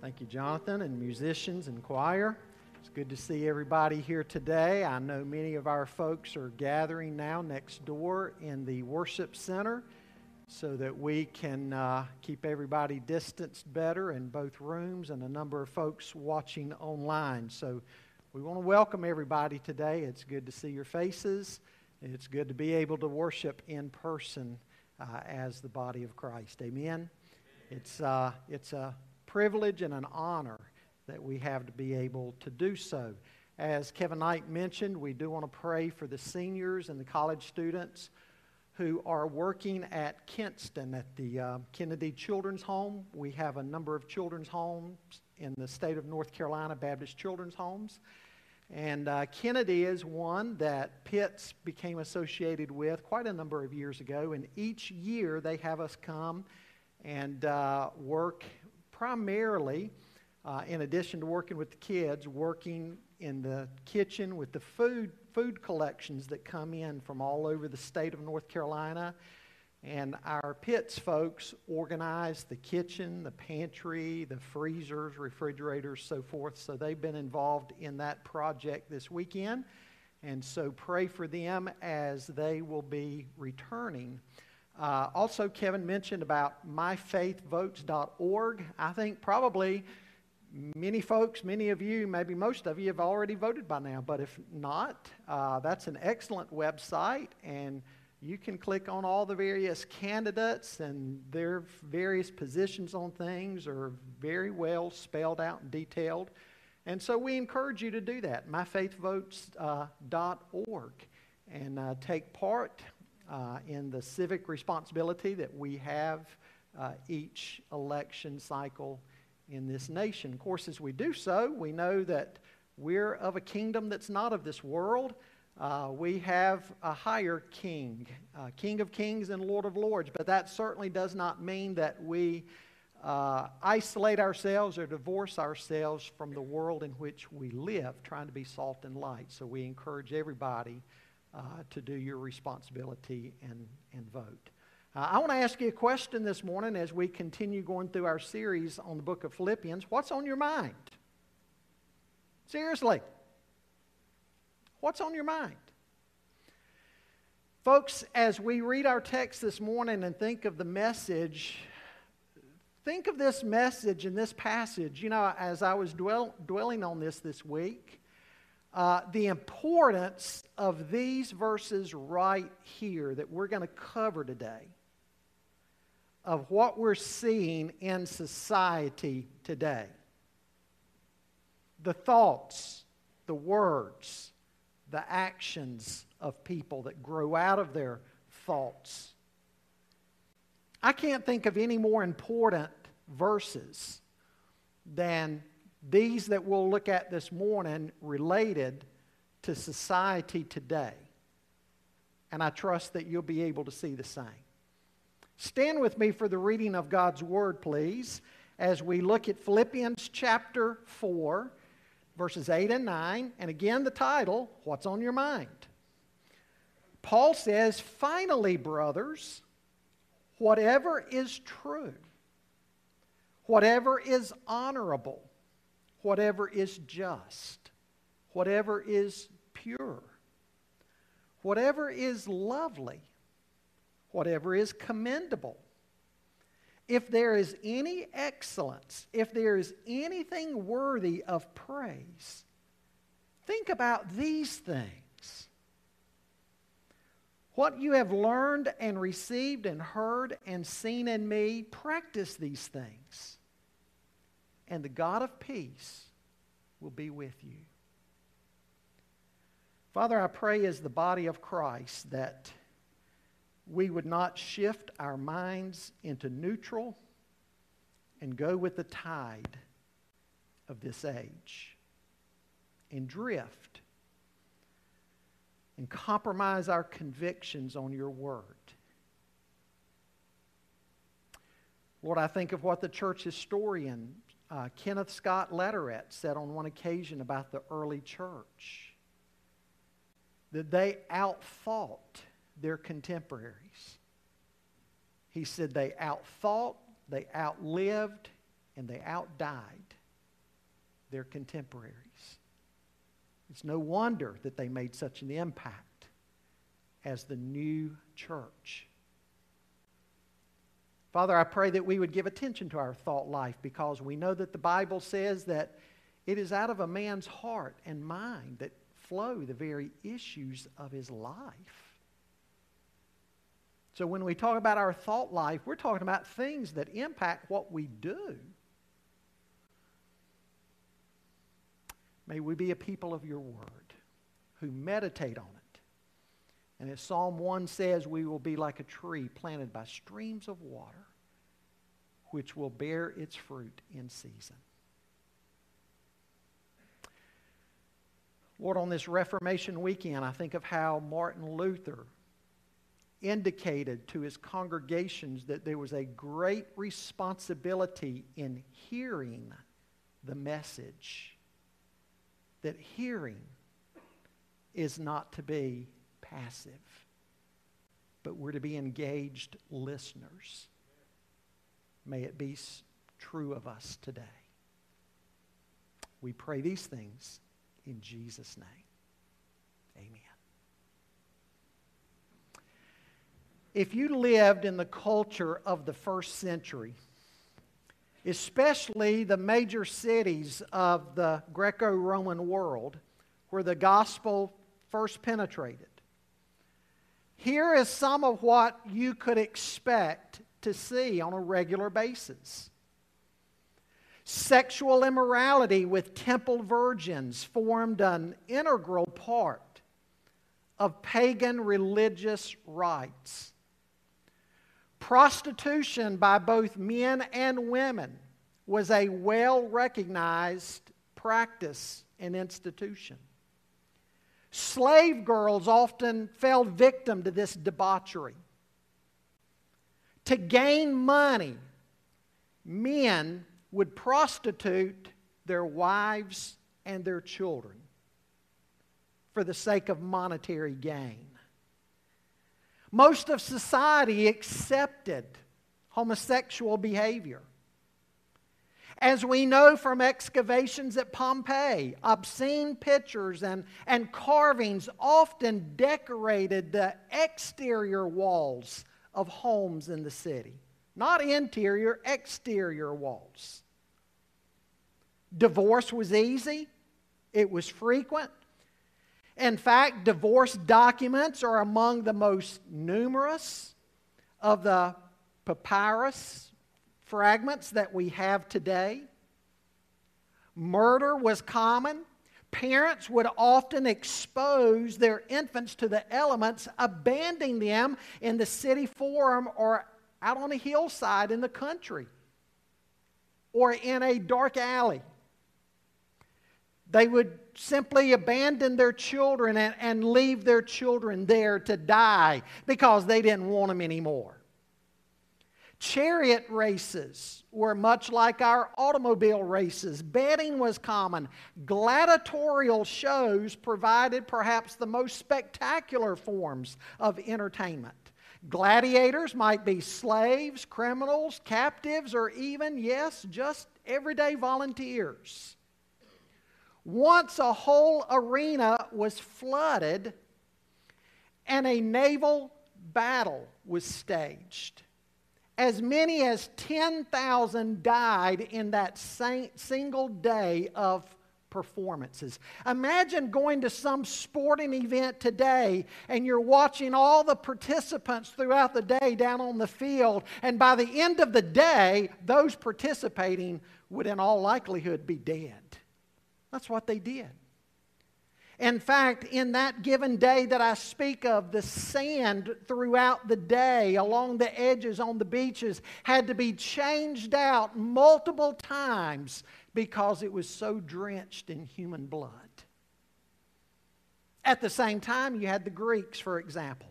Thank you, Jonathan, and musicians and choir. It's good to see everybody here today. I know many of our folks are gathering now next door in the worship center so that we can uh, keep everybody distanced better in both rooms and a number of folks watching online. So we want to welcome everybody today. It's good to see your faces. It's good to be able to worship in person uh, as the body of Christ. Amen. It's, uh, it's a privilege and an honor that we have to be able to do so. As Kevin Knight mentioned, we do want to pray for the seniors and the college students who are working at Kinston at the uh, Kennedy Children's Home. We have a number of children's homes in the state of North Carolina, Baptist Children's Homes. And uh, Kennedy is one that Pitts became associated with quite a number of years ago. And each year they have us come and uh, work primarily, uh, in addition to working with the kids, working in the kitchen with the food, food collections that come in from all over the state of North Carolina. And our Pitts folks organize the kitchen, the pantry, the freezers, refrigerators, so forth. So they've been involved in that project this weekend. And so pray for them as they will be returning. Uh, also, Kevin mentioned about myfaithvotes.org. I think probably many folks, many of you, maybe most of you have already voted by now, but if not, uh, that's an excellent website, and you can click on all the various candidates, and their various positions on things are very well spelled out and detailed. And so we encourage you to do that, myfaithvotes.org, uh, and uh, take part uh, in the civic responsibility that we have uh, each election cycle in this nation. Of course, as we do so, we know that we're of a kingdom that's not of this world. Uh, we have a higher king, uh, King of kings and Lord of lords, but that certainly does not mean that we uh, isolate ourselves or divorce ourselves from the world in which we live, trying to be salt and light. So we encourage everybody uh, to do your responsibility and, and vote. Uh, I want to ask you a question this morning as we continue going through our series on the book of Philippians. What's on your mind? Seriously. What's on your mind? Folks, as we read our text this morning and think of the message, think of this message and this passage. You know, as I was dwell, dwelling on this this week, uh, the importance of these verses right here that we're going to cover today, of what we're seeing in society today. The thoughts, the words, the actions of people that grow out of their thoughts. I can't think of any more important verses than these that we'll look at this morning related to society today. And I trust that you'll be able to see the same. Stand with me for the reading of God's Word, please, as we look at Philippians chapter 4, verses 8 and 9. And again, the title, What's on Your Mind? Paul says, Finally, brothers, whatever is true, whatever is honorable, whatever is just, whatever is pure, whatever is lovely, whatever is commendable. If there is any excellence, if there is anything worthy of praise, think about these things. What you have learned and received and heard and seen in me, practice these things and the God of peace will be with you. Father, I pray as the body of Christ that we would not shift our minds into neutral and go with the tide of this age and drift and compromise our convictions on your word. Lord, I think of what the church historian uh, Kenneth Scott Latourette said on one occasion about the early church that they outthought their contemporaries. He said they outthought, they outlived, and they outdied their contemporaries. It's no wonder that they made such an impact as the new church. Father, I pray that we would give attention to our thought life because we know that the Bible says that it is out of a man's heart and mind that flow the very issues of his life. So when we talk about our thought life, we're talking about things that impact what we do. May we be a people of your word who meditate on it. And as Psalm 1 says, we will be like a tree planted by streams of water, which will bear its fruit in season. Lord, on this Reformation weekend, I think of how Martin Luther indicated to his congregations that there was a great responsibility in hearing the message. That hearing is not to be passive, but we're to be engaged listeners. May it be true of us today. We pray these things in Jesus' name. Amen. if you lived in the culture of the first century, especially the major cities of the Greco Roman world where the gospel first penetrated, here is some of what you could expect to see on a regular basis. Sexual immorality with temple virgins formed an integral part of pagan religious rites. Prostitution by both men and women was a well recognized practice and institution. Slave girls often fell victim to this debauchery. To gain money, men would prostitute their wives and their children for the sake of monetary gain. Most of society accepted homosexual behavior. As we know from excavations at Pompeii, obscene pictures and, and carvings often decorated the exterior walls of homes in the city. Not interior, exterior walls. Divorce was easy, it was frequent, in fact, divorce documents are among the most numerous of the papyrus fragments that we have today. Murder was common. Parents would often expose their infants to the elements, abandoning them in the city forum or out on a hillside in the country or in a dark alley. They would simply abandon their children and, and leave their children there to die because they didn't want them anymore. Chariot races were much like our automobile races. Betting was common. Gladiatorial shows provided perhaps the most spectacular forms of entertainment. Gladiators might be slaves, criminals, captives, or even, yes, just everyday volunteers. Once a whole arena was flooded and a naval battle was staged. As many as 10,000 died in that single day of performances. Imagine going to some sporting event today and you're watching all the participants throughout the day down on the field, and by the end of the day, those participating would, in all likelihood, be dead. That's what they did. In fact, in that given day that I speak of, the sand throughout the day along the edges on the beaches had to be changed out multiple times because it was so drenched in human blood. At the same time, you had the Greeks, for example.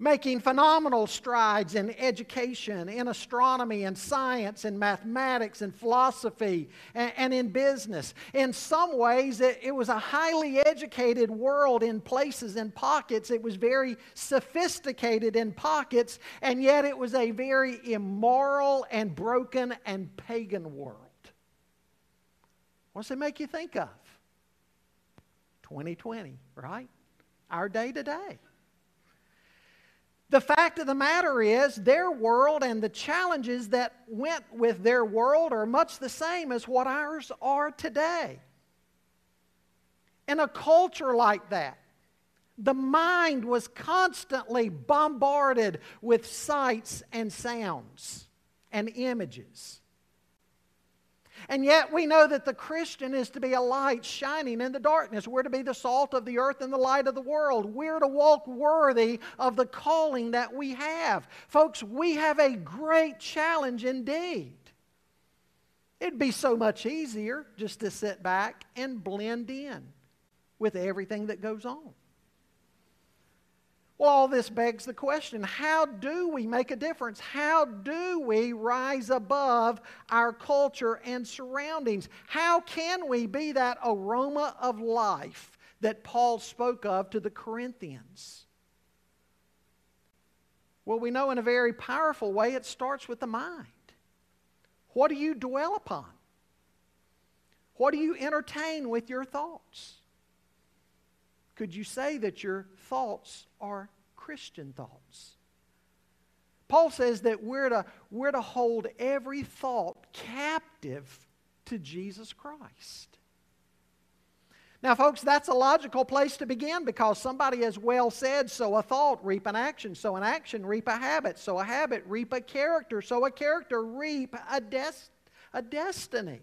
Making phenomenal strides in education, in astronomy, in science, in mathematics, in philosophy, and, and in business. In some ways, it, it, was a highly educated world in places, in pockets. It was very sophisticated in pockets, and yet it was a very immoral and broken and pagan world. What does it make you think of? 2020, right? Our day to day. The fact of the matter is, their world and the challenges that went with their world are much the same as what ours are today. In a culture like that, the mind was constantly bombarded with sights and sounds and images. And yet we know that the Christian is to be a light shining in the darkness. We're to be the salt of the earth and the light of the world. We're to walk worthy of the calling that we have. Folks, we have a great challenge indeed. It'd be so much easier just to sit back and blend in with everything that goes on. Well, all this begs the question how do we make a difference? How do we rise above our culture and surroundings? How can we be that aroma of life that Paul spoke of to the Corinthians? Well, we know in a very powerful way it starts with the mind. What do you dwell upon? What do you entertain with your thoughts? Could you say that your thoughts are Christian thoughts? Paul says that we're to, we're to hold every thought captive to Jesus Christ. Now, folks, that's a logical place to begin because somebody has well said, sow a thought, reap an action, sow an action, reap a habit, sow a habit, reap a character, sow a character, reap a, des- a destiny.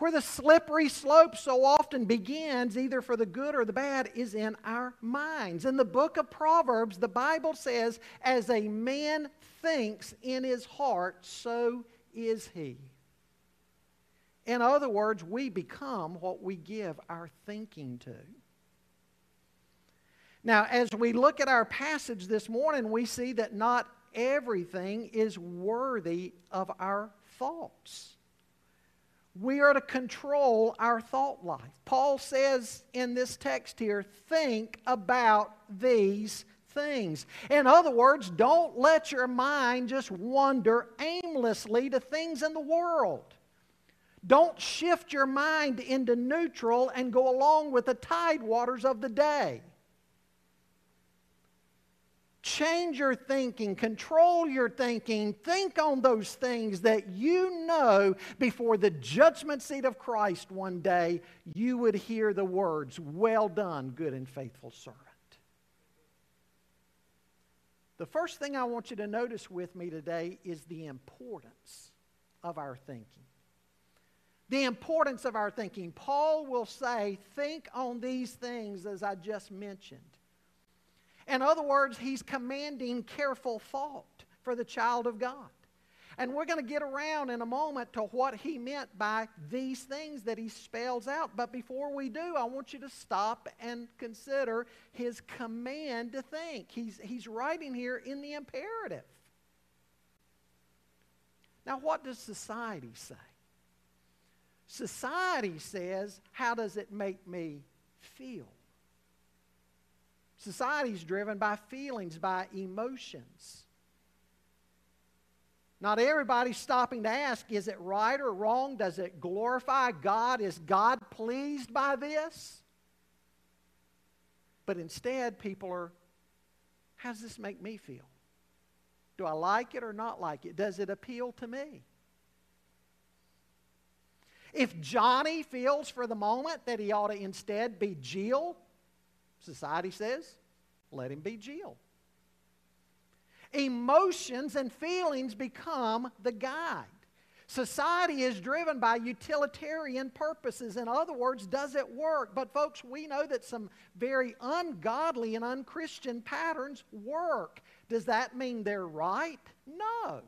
Where the slippery slope so often begins, either for the good or the bad, is in our minds. In the book of Proverbs, the Bible says, As a man thinks in his heart, so is he. In other words, we become what we give our thinking to. Now, as we look at our passage this morning, we see that not everything is worthy of our thoughts. We are to control our thought life. Paul says in this text here, think about these things. In other words, don't let your mind just wander aimlessly to things in the world. Don't shift your mind into neutral and go along with the tide waters of the day. Change your thinking, control your thinking, think on those things that you know before the judgment seat of Christ one day you would hear the words, Well done, good and faithful servant. The first thing I want you to notice with me today is the importance of our thinking. The importance of our thinking. Paul will say, Think on these things as I just mentioned. In other words, he's commanding careful thought for the child of God. And we're going to get around in a moment to what he meant by these things that he spells out. But before we do, I want you to stop and consider his command to think. He's, he's writing here in the imperative. Now, what does society say? Society says, How does it make me feel? Society is driven by feelings, by emotions. Not everybody's stopping to ask, is it right or wrong? Does it glorify God? Is God pleased by this? But instead, people are, how does this make me feel? Do I like it or not like it? Does it appeal to me? If Johnny feels for the moment that he ought to instead be Jill, Society says, let him be Jill. Emotions and feelings become the guide. Society is driven by utilitarian purposes. In other words, does it work? But, folks, we know that some very ungodly and unchristian patterns work. Does that mean they're right? No.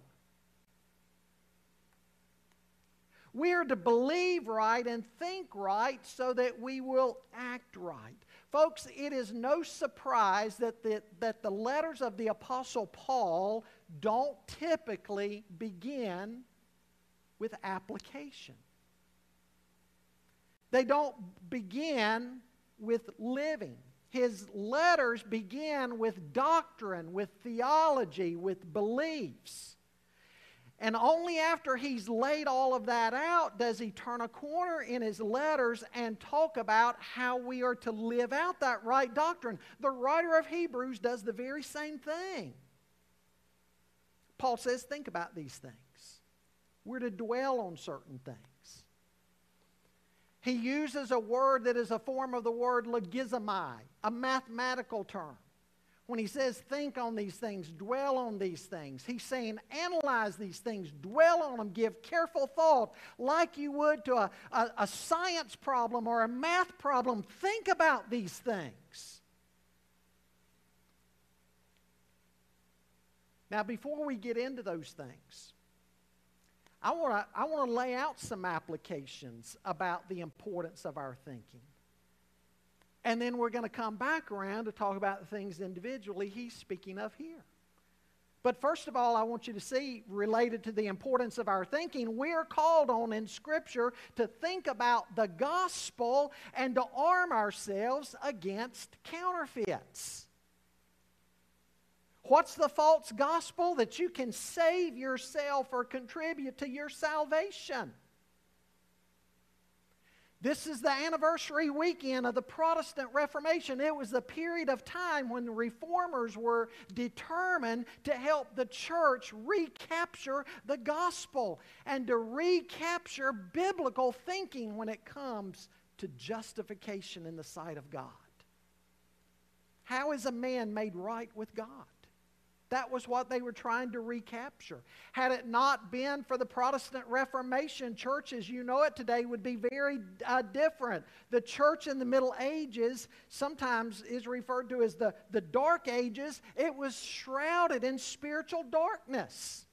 We are to believe right and think right so that we will act right. Folks, it is no surprise that the, that the letters of the Apostle Paul don't typically begin with application. They don't begin with living. His letters begin with doctrine, with theology, with beliefs. And only after he's laid all of that out does he turn a corner in his letters and talk about how we are to live out that right doctrine. The writer of Hebrews does the very same thing. Paul says, think about these things. We're to dwell on certain things. He uses a word that is a form of the word logizomai, a mathematical term. When he says think on these things, dwell on these things, he's saying analyze these things, dwell on them, give careful thought, like you would to a, a, a science problem or a math problem. Think about these things. Now, before we get into those things, I want to I want to lay out some applications about the importance of our thinking. And then we're going to come back around to talk about the things individually he's speaking of here. But first of all, I want you to see, related to the importance of our thinking, we're called on in Scripture to think about the gospel and to arm ourselves against counterfeits. What's the false gospel? That you can save yourself or contribute to your salvation. This is the anniversary weekend of the Protestant Reformation. It was the period of time when the reformers were determined to help the church recapture the gospel and to recapture biblical thinking when it comes to justification in the sight of God. How is a man made right with God? That was what they were trying to recapture. Had it not been for the Protestant Reformation, church as you know it today would be very uh, different. The church in the Middle Ages sometimes is referred to as the, the Dark Ages. It was shrouded in spiritual darkness.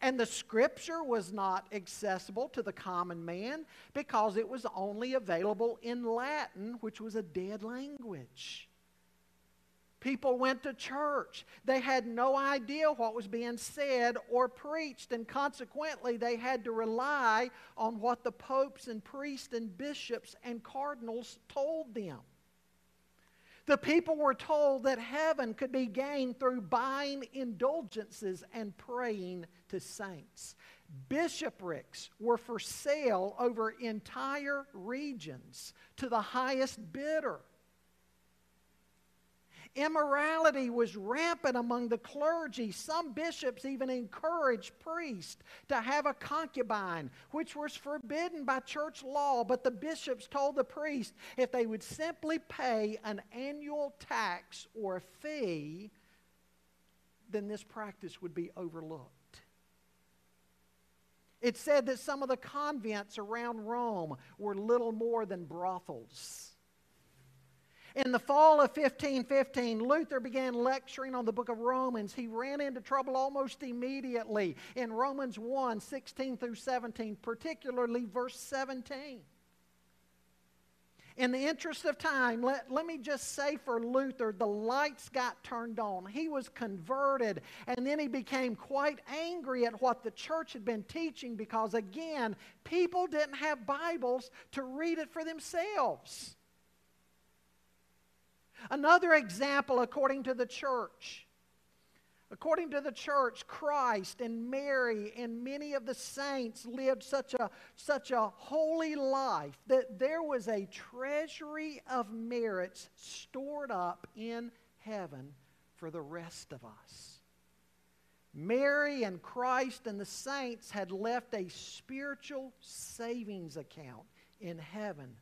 And the scripture was not accessible to the common man because it was only available in Latin, which was a dead language. People went to church. They had no idea what was being said or preached, and consequently, they had to rely on what the popes and priests and bishops and cardinals told them. The people were told that heaven could be gained through buying indulgences and praying to saints. Bishoprics were for sale over entire regions to the highest bidder. Immorality was rampant among the clergy. Some bishops even encouraged priests to have a concubine, which was forbidden by church law. But the bishops told the priest if they would simply pay an annual tax or a fee, then this practice would be overlooked. It said that some of the convents around Rome were little more than brothels. In the fall of 1515, Luther began lecturing on the book of Romans. He ran into trouble almost immediately in Romans 1 16 through 17, particularly verse 17. In the interest of time, let, let me just say for Luther, the lights got turned on. He was converted, and then he became quite angry at what the church had been teaching because, again, people didn't have Bibles to read it for themselves. Another example, according to the church. According to the church, Christ and Mary and many of the saints lived such a, such a holy life that there was a treasury of merits stored up in heaven for the rest of us. Mary and Christ and the saints had left a spiritual savings account in heaven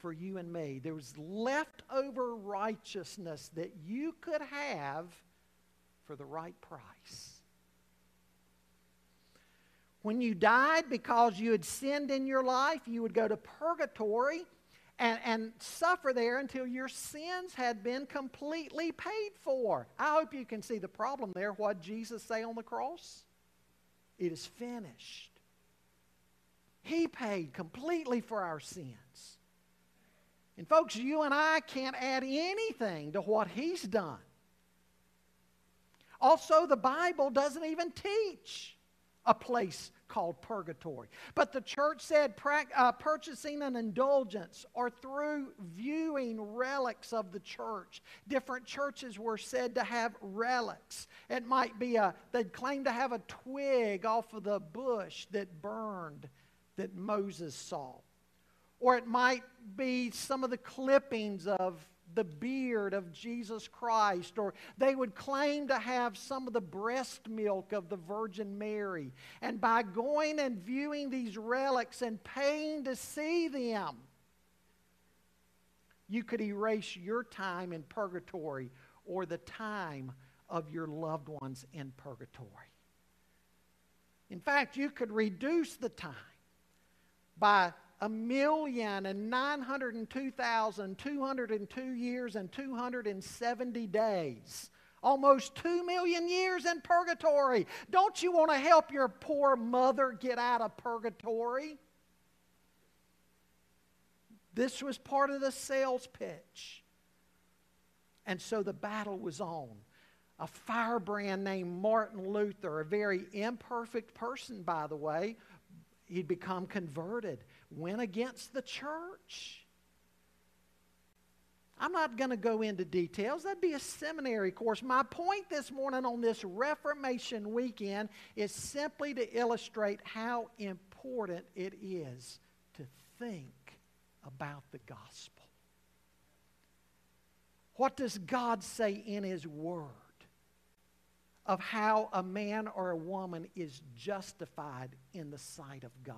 for you and me. There was leftover righteousness that you could have for the right price. When you died because you had sinned in your life, you would go to purgatory and, and suffer there until your sins had been completely paid for. I hope you can see the problem there. What Jesus say on the cross? It is finished. He paid completely for our sins. And folks, you and I can't add anything to what he's done. Also, the Bible doesn't even teach a place called purgatory. But the church said uh, purchasing an indulgence or through viewing relics of the church. Different churches were said to have relics. It might be a, they'd claim to have a twig off of the bush that burned that Moses saw. Or it might be some of the clippings of the beard of Jesus Christ, or they would claim to have some of the breast milk of the Virgin Mary. And by going and viewing these relics and paying to see them, you could erase your time in purgatory or the time of your loved ones in purgatory. In fact, you could reduce the time by a million and nine hundred and two thousand two hundred and two years and 270 days. Almost two million years in purgatory. Don't you want to help your poor mother get out of purgatory? This was part of the sales pitch. And so the battle was on. A firebrand named Martin Luther, a very imperfect person, by the way, he'd become converted went against the church. I'm not going to go into details. That'd be a seminary course. My point this morning on this Reformation weekend is simply to illustrate how important it is to think about the gospel. What does God say in His Word of how a man or a woman is justified in the sight of God?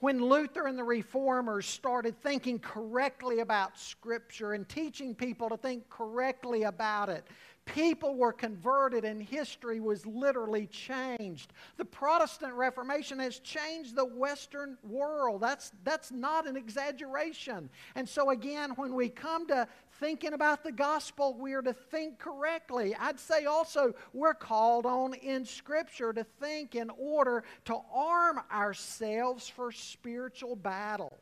When Luther and the reformers started thinking correctly about Scripture and teaching people to think correctly about it, people were converted and history was literally changed. The Protestant Reformation has changed the Western world. That's, that's not an exaggeration. And so, again, when we come to thinking about the gospel, we are to think correctly. I'd say also we're called on in Scripture to think in order to arm ourselves for spiritual battle.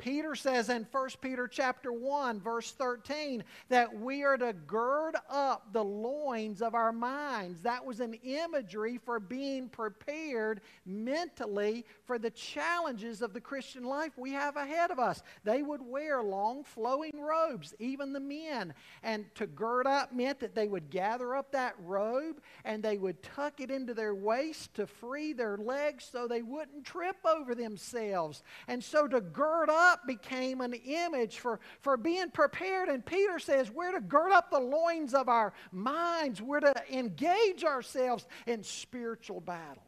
Peter says in 1 Peter chapter 1 verse 13 that we are to gird up the loins of our minds. That was an imagery for being prepared mentally for the challenges of the Christian life we have ahead of us. They would wear long flowing robes, even the men. And to gird up meant that they would gather up that robe and they would tuck it into their waist to free their legs so they wouldn't trip over themselves. And so to gird up became an image for, for being prepared. And Peter says we're to gird up the loins of our minds, we're to engage ourselves in spiritual battle.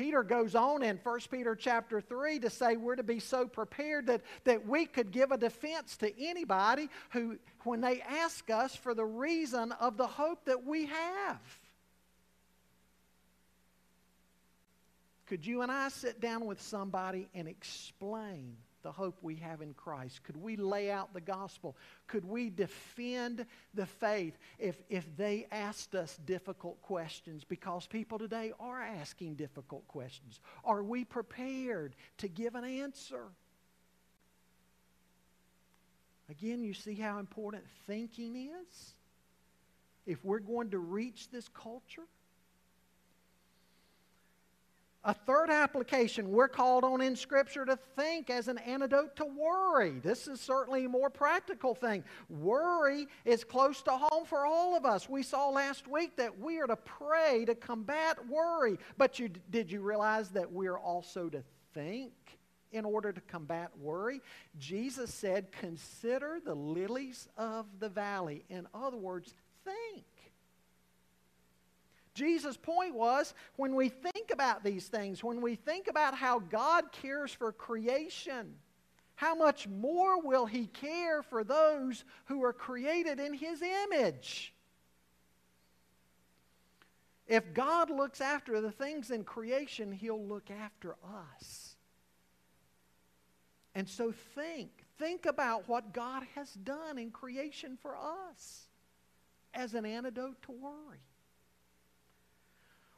Peter goes on in 1 Peter chapter 3 to say we're to be so prepared that, that we could give a defense to anybody who, when they ask us for the reason of the hope that we have. Could you and I sit down with somebody and explain the hope we have in Christ? Could we lay out the gospel? Could we defend the faith if, if they asked us difficult questions? Because people today are asking difficult questions. Are we prepared to give an answer? Again, you see how important thinking is? If we're going to reach this culture? A third application we're called on in Scripture to think as an antidote to worry. This is certainly a more practical thing. Worry is close to home for all of us. We saw last week that we are to pray to combat worry. But you, did you realize that we're also to think? in order to combat worry. Jesus said, Consider the lilies of the valley. In other words, think. Jesus' point was when we think about these things, when we think about how God cares for creation, how much more will He care for those who are created in His image? If God looks after the things in creation, He'll look after us. And so think. Think about what God has done in creation for us as an antidote to worry.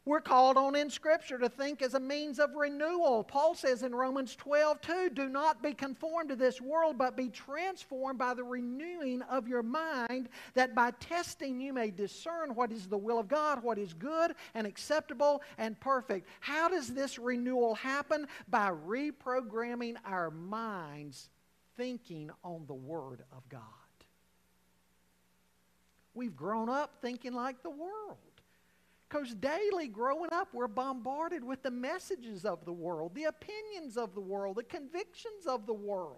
We're called on in Scripture to think as a means of renewal. Paul says in Romans 12, 2, do not be conformed to this world, but be transformed by the renewing of your mind, that by testing you may discern what is the will of God, what is good and acceptable and perfect. How does this renewal happen? By reprogramming our minds, thinking on the Word of God. We've grown up thinking like the world. Because daily growing up, we're bombarded with the messages of the world, the opinions of the world, the convictions of the world.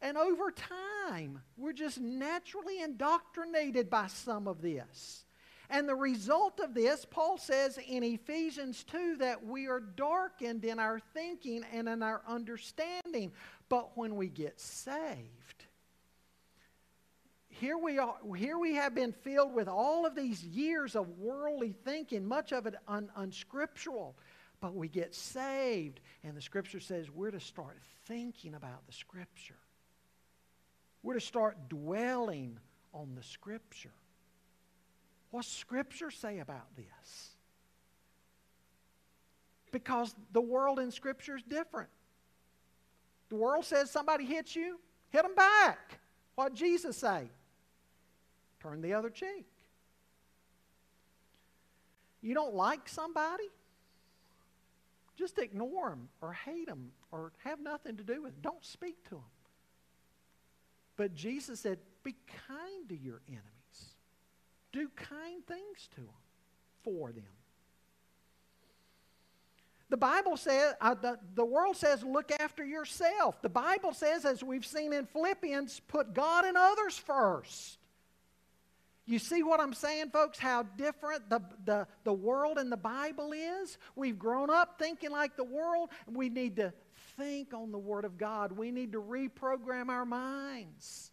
And over time, we're just naturally indoctrinated by some of this. And the result of this, Paul says in Ephesians 2 that we are darkened in our thinking and in our understanding. But when we get saved, here we are here we have been filled with all of these years of worldly thinking much of it un, unscriptural but we get saved. And the scripture says we're to start thinking about the scripture. We're to start dwelling on the scripture. What's scripture say about this? Because the world in scripture is different. The world says somebody hits you hit them back. What jesus say turn the other cheek. You don't like somebody? Just ignore them or hate them or have nothing to do with them. Don't speak to them. But Jesus said, be kind to your enemies. Do kind things to them, for them. The Bible says, uh, the, the world says, look after yourself. The Bible says, as we've seen in Philippians, put God and others first. You see what I'm saying, folks? How different the, the, the world and the Bible is? We've grown up thinking like the world, and we need to think on the Word of God. We need to reprogram our minds.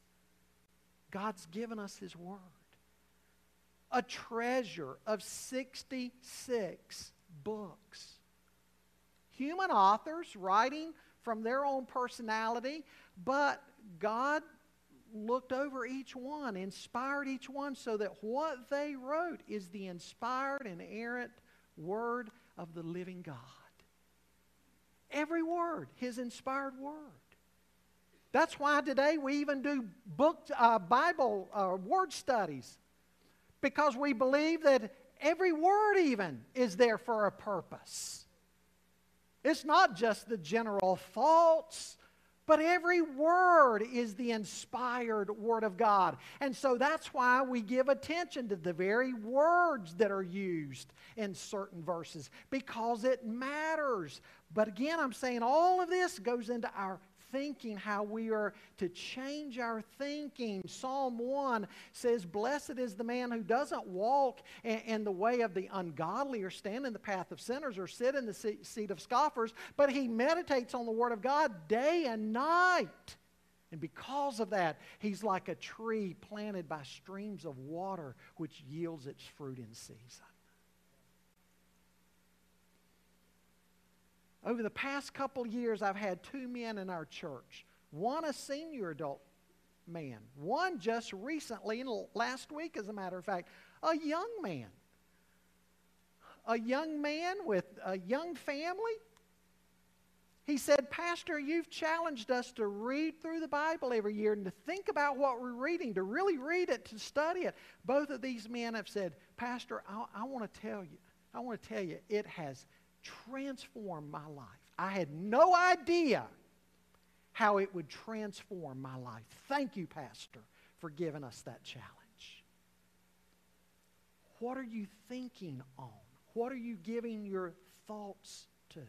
God's given us His Word. A treasure of 66 books. Human authors writing from their own personality, but God looked over each one, inspired each one, so that what they wrote is the inspired and errant word of the living God. Every word, His inspired word. That's why today we even do book, uh, Bible uh, word studies, because we believe that every word, even, is there for a purpose. It's not just the general thoughts but every word is the inspired word of God. And so that's why we give attention to the very words that are used in certain verses because it matters. But again, I'm saying all of this goes into our thinking, how we are to change our thinking. Psalm 1 says, Blessed is the man who doesn't walk in, the way of the ungodly, or stand in the path of sinners, or sit in the seat of scoffers, but he meditates on the Word of God day and night. And because of that, he's like a tree planted by streams of water, which yields its fruit in season. Over the past couple years, I've had two men in our church. One a senior adult man, one just recently, last week, as a matter of fact, a young man. A young man with a young family. He said, Pastor, you've challenged us to read through the Bible every year and to think about what we're reading, to really read it, to study it. Both of these men have said, Pastor, I, I want to tell you, I want to tell you, it has transformed my life. I had no idea how it would transform my life. Thank you, Pastor, for giving us that challenge. What are you thinking on? What are you giving your thoughts to?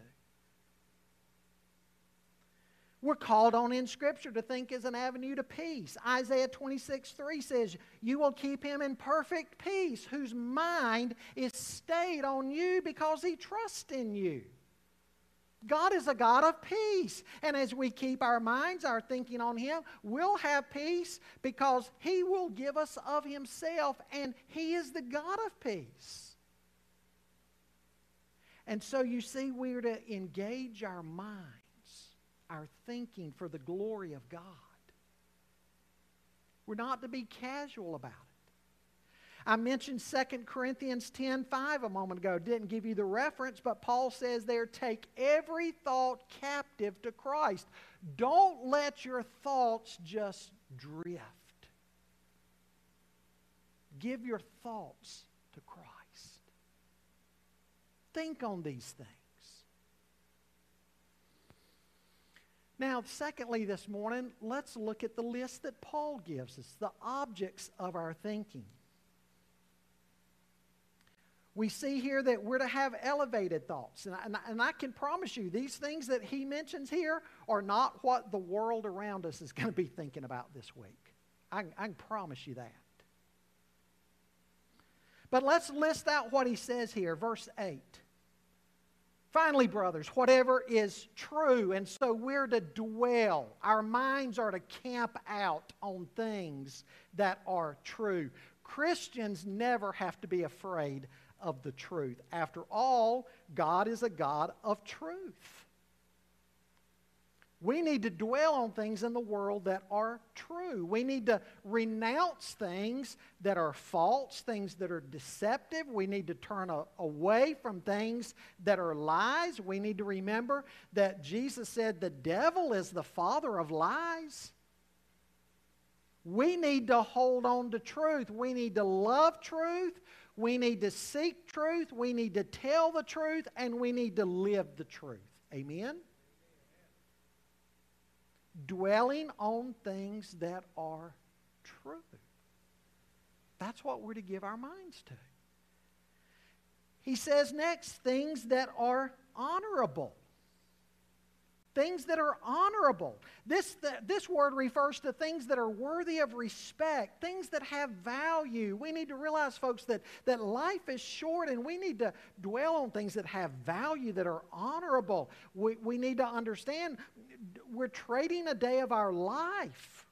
We're called on in Scripture to think as an avenue to peace. Isaiah 26, 3 says, You will keep him in perfect peace, whose mind is stayed on you because he trusts in you. God is a God of peace. And as we keep our minds, our thinking on Him, we'll have peace because He will give us of Himself, and He is the God of peace. And so you see, we're to engage our mind our thinking for the glory of God. We're not to be casual about it. I mentioned 2 Corinthians 10 5 a moment ago. Didn't give you the reference, but Paul says there, take every thought captive to Christ. Don't let your thoughts just drift. Give your thoughts to Christ. Think on these things. Now, secondly, this morning, let's look at the list that Paul gives us the objects of our thinking. We see here that we're to have elevated thoughts. And I, and, I, and I, can promise you, these things that he mentions here are not what the world around us is going to be thinking about this week. I, I can promise you that. But let's list out what he says here, verse 8. Finally, brothers, whatever is true, and so we're to dwell. Our minds are to camp out on things that are true. Christians never have to be afraid of the truth. After all, God is a God of truth. We need to dwell on things in the world that are true. We need to renounce things that are false, things that are deceptive. We need to turn a, away from things that are lies. We need to remember that Jesus said the devil is the father of lies. We need to hold on to truth. We need to love truth. We need to seek truth. We need to tell the truth. And we need to live the truth. Amen? Dwelling on things that are true. That's what we're to give our minds to. He says next, things that are honorable. Things that are honorable. This, this word refers to things that are worthy of respect, things that have value. We need to realize, folks, that, that life is short and we need to dwell on things that have value, that are honorable. We, we need to understand we're trading a day of our life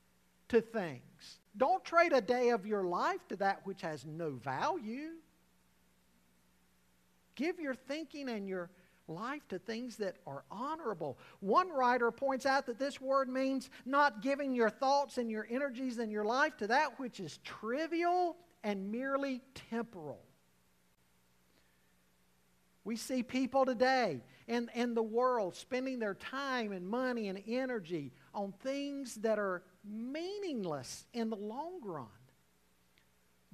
to things. Don't trade a day of your life to that which has no value. Give your thinking and your life to things that are honorable. One writer points out that this word means not giving your thoughts and your energies and your life to that which is trivial and merely temporal. We see people today in, in the world spending their time and money and energy on things that are meaningless in the long run.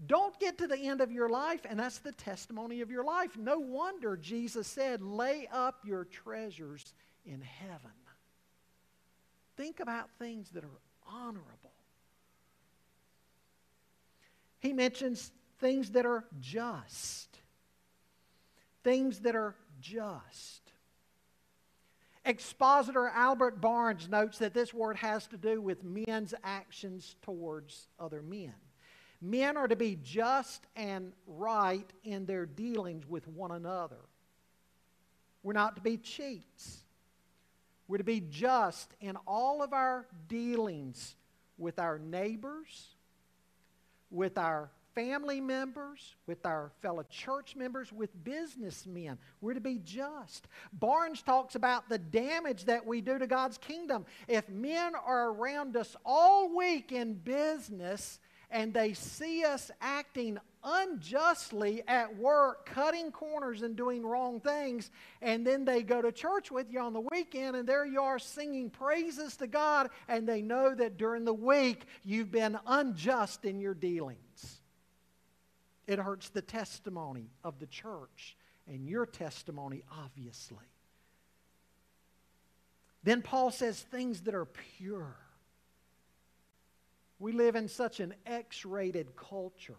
Don't get to the end of your life, and that's the testimony of your life. No wonder Jesus said, lay up your treasures in heaven. Think about things that are honorable. He mentions things that are just. Things that are just. Expositor Albert Barnes notes that this word has to do with men's actions towards other men. Men are to be just and right in their dealings with one another. We're not to be cheats. We're to be just in all of our dealings with our neighbors, with our family members, with our fellow church members, with businessmen. We're to be just. Barnes talks about the damage that we do to God's kingdom. If men are around us all week in business and they see us acting unjustly at work, cutting corners and doing wrong things, and then they go to church with you on the weekend, and there you are singing praises to God, and they know that during the week you've been unjust in your dealings. It hurts the testimony of the church and your testimony, obviously. Then Paul says things that are pure. We live in such an X rated culture.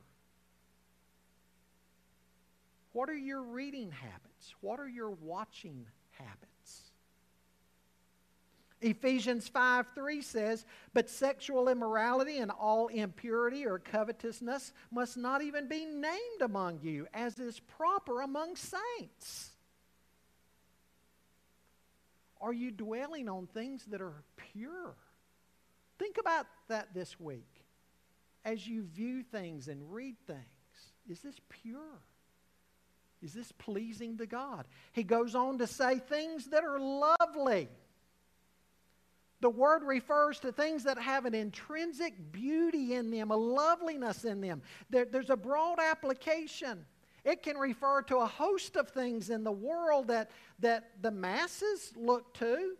What are your reading habits? What are your watching habits? Ephesians 5 3 says, But sexual immorality and all impurity or covetousness must not even be named among you, as is proper among saints. Are you dwelling on things that are pure? Think about that this week as you view things and read things. Is this pure? Is this pleasing to God? He goes on to say things that are lovely The word refers to things that have an intrinsic beauty in them, a loveliness in them. There, there's a broad application. It can refer to a host of things in the world that, that the masses look to.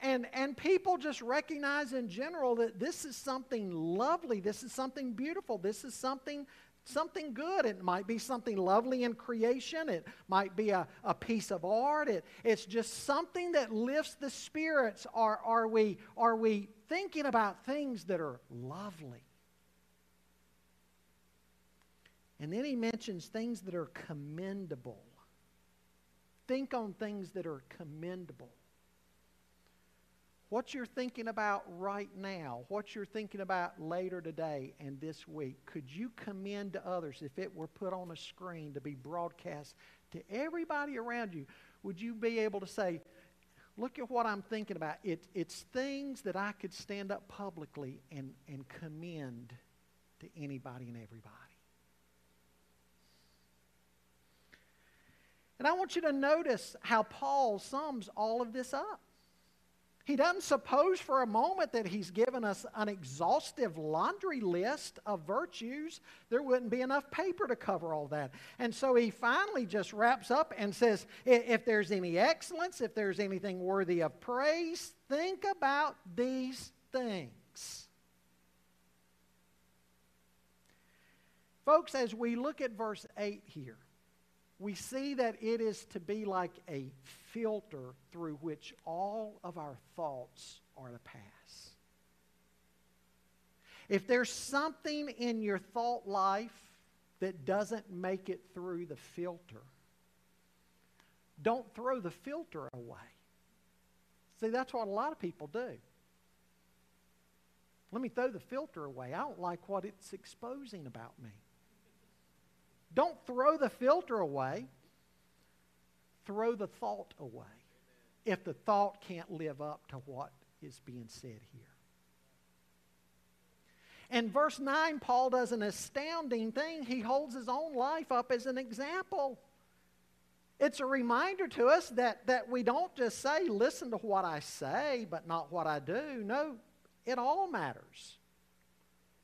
And, and people just recognize in general that this is something lovely, this is something beautiful, this is something something good. It might be something lovely in creation. It might be a, a piece of art. It, it's just something that lifts the spirits. Are, are, we, are we thinking about things that are lovely? And then he mentions things that are commendable. Think on things that are commendable. What you're thinking about right now, what you're thinking about later today and this week, could you commend to others if it were put on a screen to be broadcast to everybody around you? Would you be able to say, Look at what I'm thinking about. It, it's things that I could stand up publicly and, and commend to anybody and everybody. And I want you to notice how Paul sums all of this up. He doesn't suppose for a moment that he's given us an exhaustive laundry list of virtues. There wouldn't be enough paper to cover all that. And so he finally just wraps up and says if there's any excellence, if there's anything worthy of praise, think about these things. Folks, as we look at verse 8 here, we see that it is to be like a filter through which all of our thoughts are to pass. If there's something in your thought life that doesn't make it through the filter, don't throw the filter away. See, that's what a lot of people do. Let me throw the filter away. I don't like what it's exposing about me. Don't throw the filter away. Throw the thought away if the thought can't live up to what is being said here. In verse 9, Paul does an astounding thing. He holds his own life up as an example. It's a reminder to us that, that we don't just say, listen to what I say, but not what I do. No, it all matters.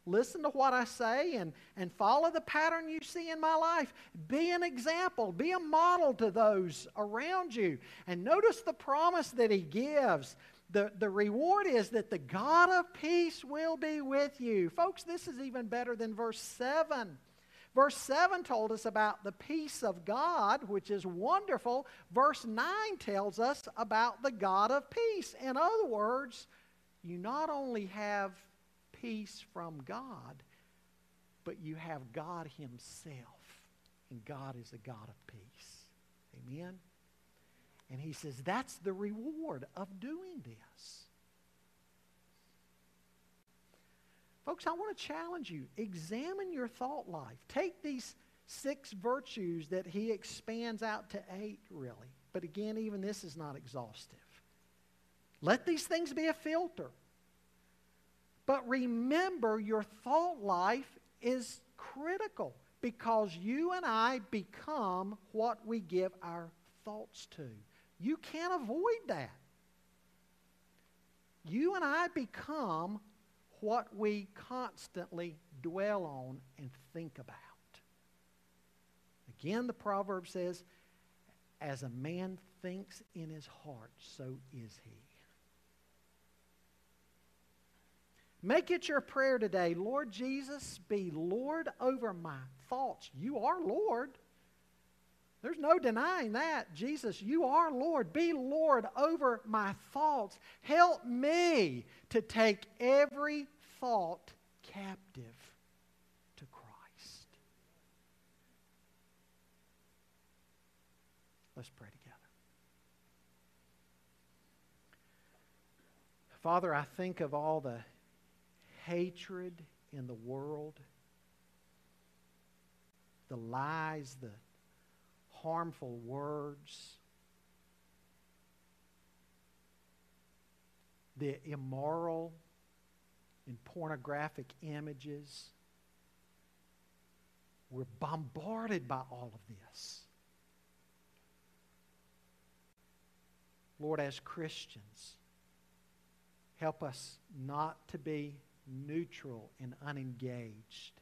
Listen to what I say and, and follow the pattern you see in my life. Be an example, be a model to those around you. And notice the promise that he gives. The, the reward is that the God of peace will be with you. Folks, this is even better than verse 7. Verse 7 told us about the peace of God, which is wonderful. Verse 9 tells us about the God of peace. In other words, you not only have peace from God, but you have God Himself. And God is a God of peace. Amen? And He says that's the reward of doing this. Folks, I want to challenge you. Examine your thought life. Take these six virtues that he expands out to eight, really. But again, even this is not exhaustive. Let these things be a filter. But remember, your thought life is critical because you and I become what we give our thoughts to. You can't avoid that. You and I become what we constantly dwell on and think about. Again, the proverb says, as a man thinks in his heart, so is he. Make it your prayer today, Lord Jesus, be Lord over my thoughts. You are Lord. There's no denying that. Jesus, you are Lord. Be Lord over my thoughts. Help me to take every thought captive to Christ. Let's pray together. Father, I think of all the hatred in the world, the lies, the harmful words, the immoral and pornographic images. We're bombarded by all of this. Lord, as Christians, Help us not to be neutral and unengaged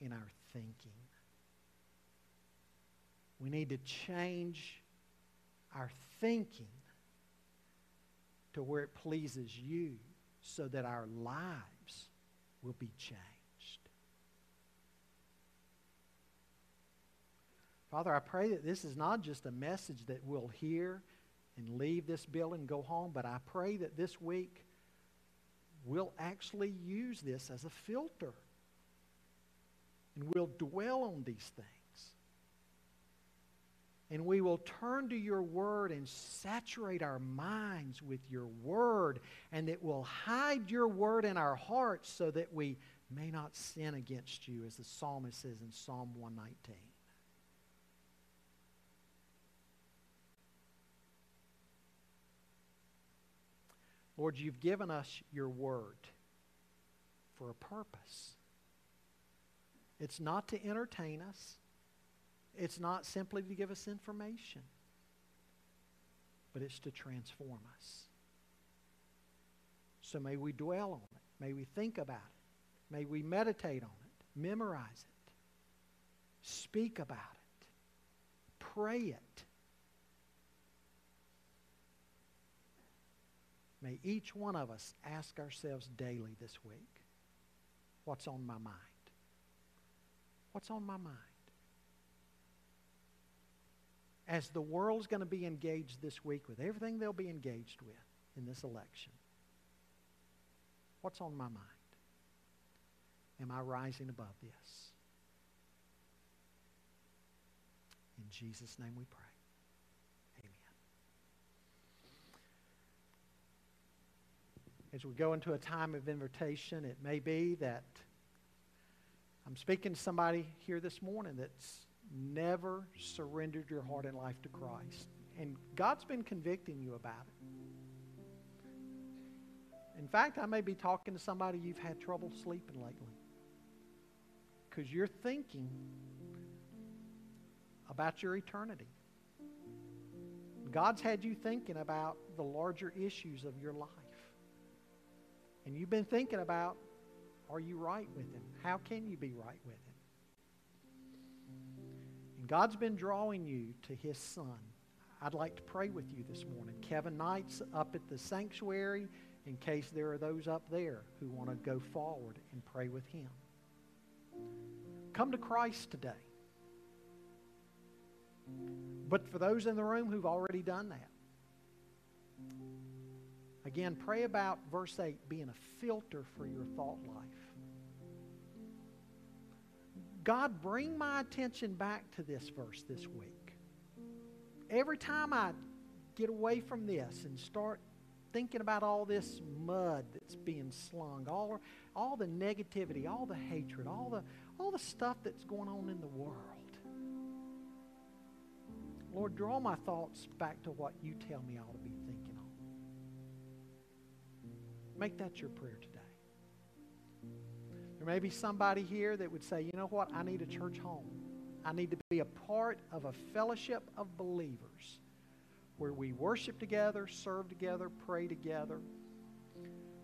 in our thinking. We need to change our thinking to where it pleases you so that our lives will be changed. Father, I pray that this is not just a message that we'll hear and leave this building and go home, but I pray that this week we'll actually use this as a filter. And we'll dwell on these things. And we will turn to your word and saturate our minds with your word. And it will hide your word in our hearts so that we may not sin against you, as the psalmist says in Psalm 119. Lord, you've given us your word for a purpose. It's not to entertain us. It's not simply to give us information, but it's to transform us. So may we dwell on it. May we think about it. May we meditate on it, memorize it, speak about it, pray it. May each one of us ask ourselves daily this week what's on my mind? What's on my mind? As the world's going to be engaged this week with everything they'll be engaged with in this election, what's on my mind? Am I rising above this? In Jesus' name we pray. As we go into a time of invitation, it may be that I'm speaking to somebody here this morning that's never surrendered your heart and life to Christ. And God's been convicting you about it. In fact, I may be talking to somebody you've had trouble sleeping lately because you're thinking about your eternity. God's had you thinking about the larger issues of your life. And you've been thinking about are you right with Him? How can you be right with Him? And God's been drawing you to His Son. I'd like to pray with you this morning. Kevin Knight's up at the sanctuary in case there are those up there who want to go forward and pray with Him. Come to Christ today. But for those in the room who've already done that, Again, pray about verse 8 being a filter for your thought life. God, bring my attention back to this verse this week. Every time I get away from this and start thinking about all this mud that's being slung, all, all the negativity, all the hatred, all the, all the stuff that's going on in the world. Lord, draw my thoughts back to what you tell me ought to be. Make that your prayer today. There may be somebody here that would say, you know what? I need a church home. I need to be a part of a fellowship of believers where we worship together, serve together, pray together.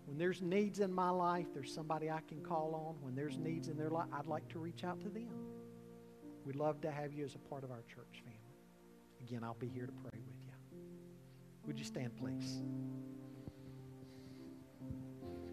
When there's needs in my life, there's somebody I can call on. When there's needs in their life, I'd like to reach out to them. We'd love to have you as a part of our church family. Again, I'll be here to pray with you. Would you stand, please?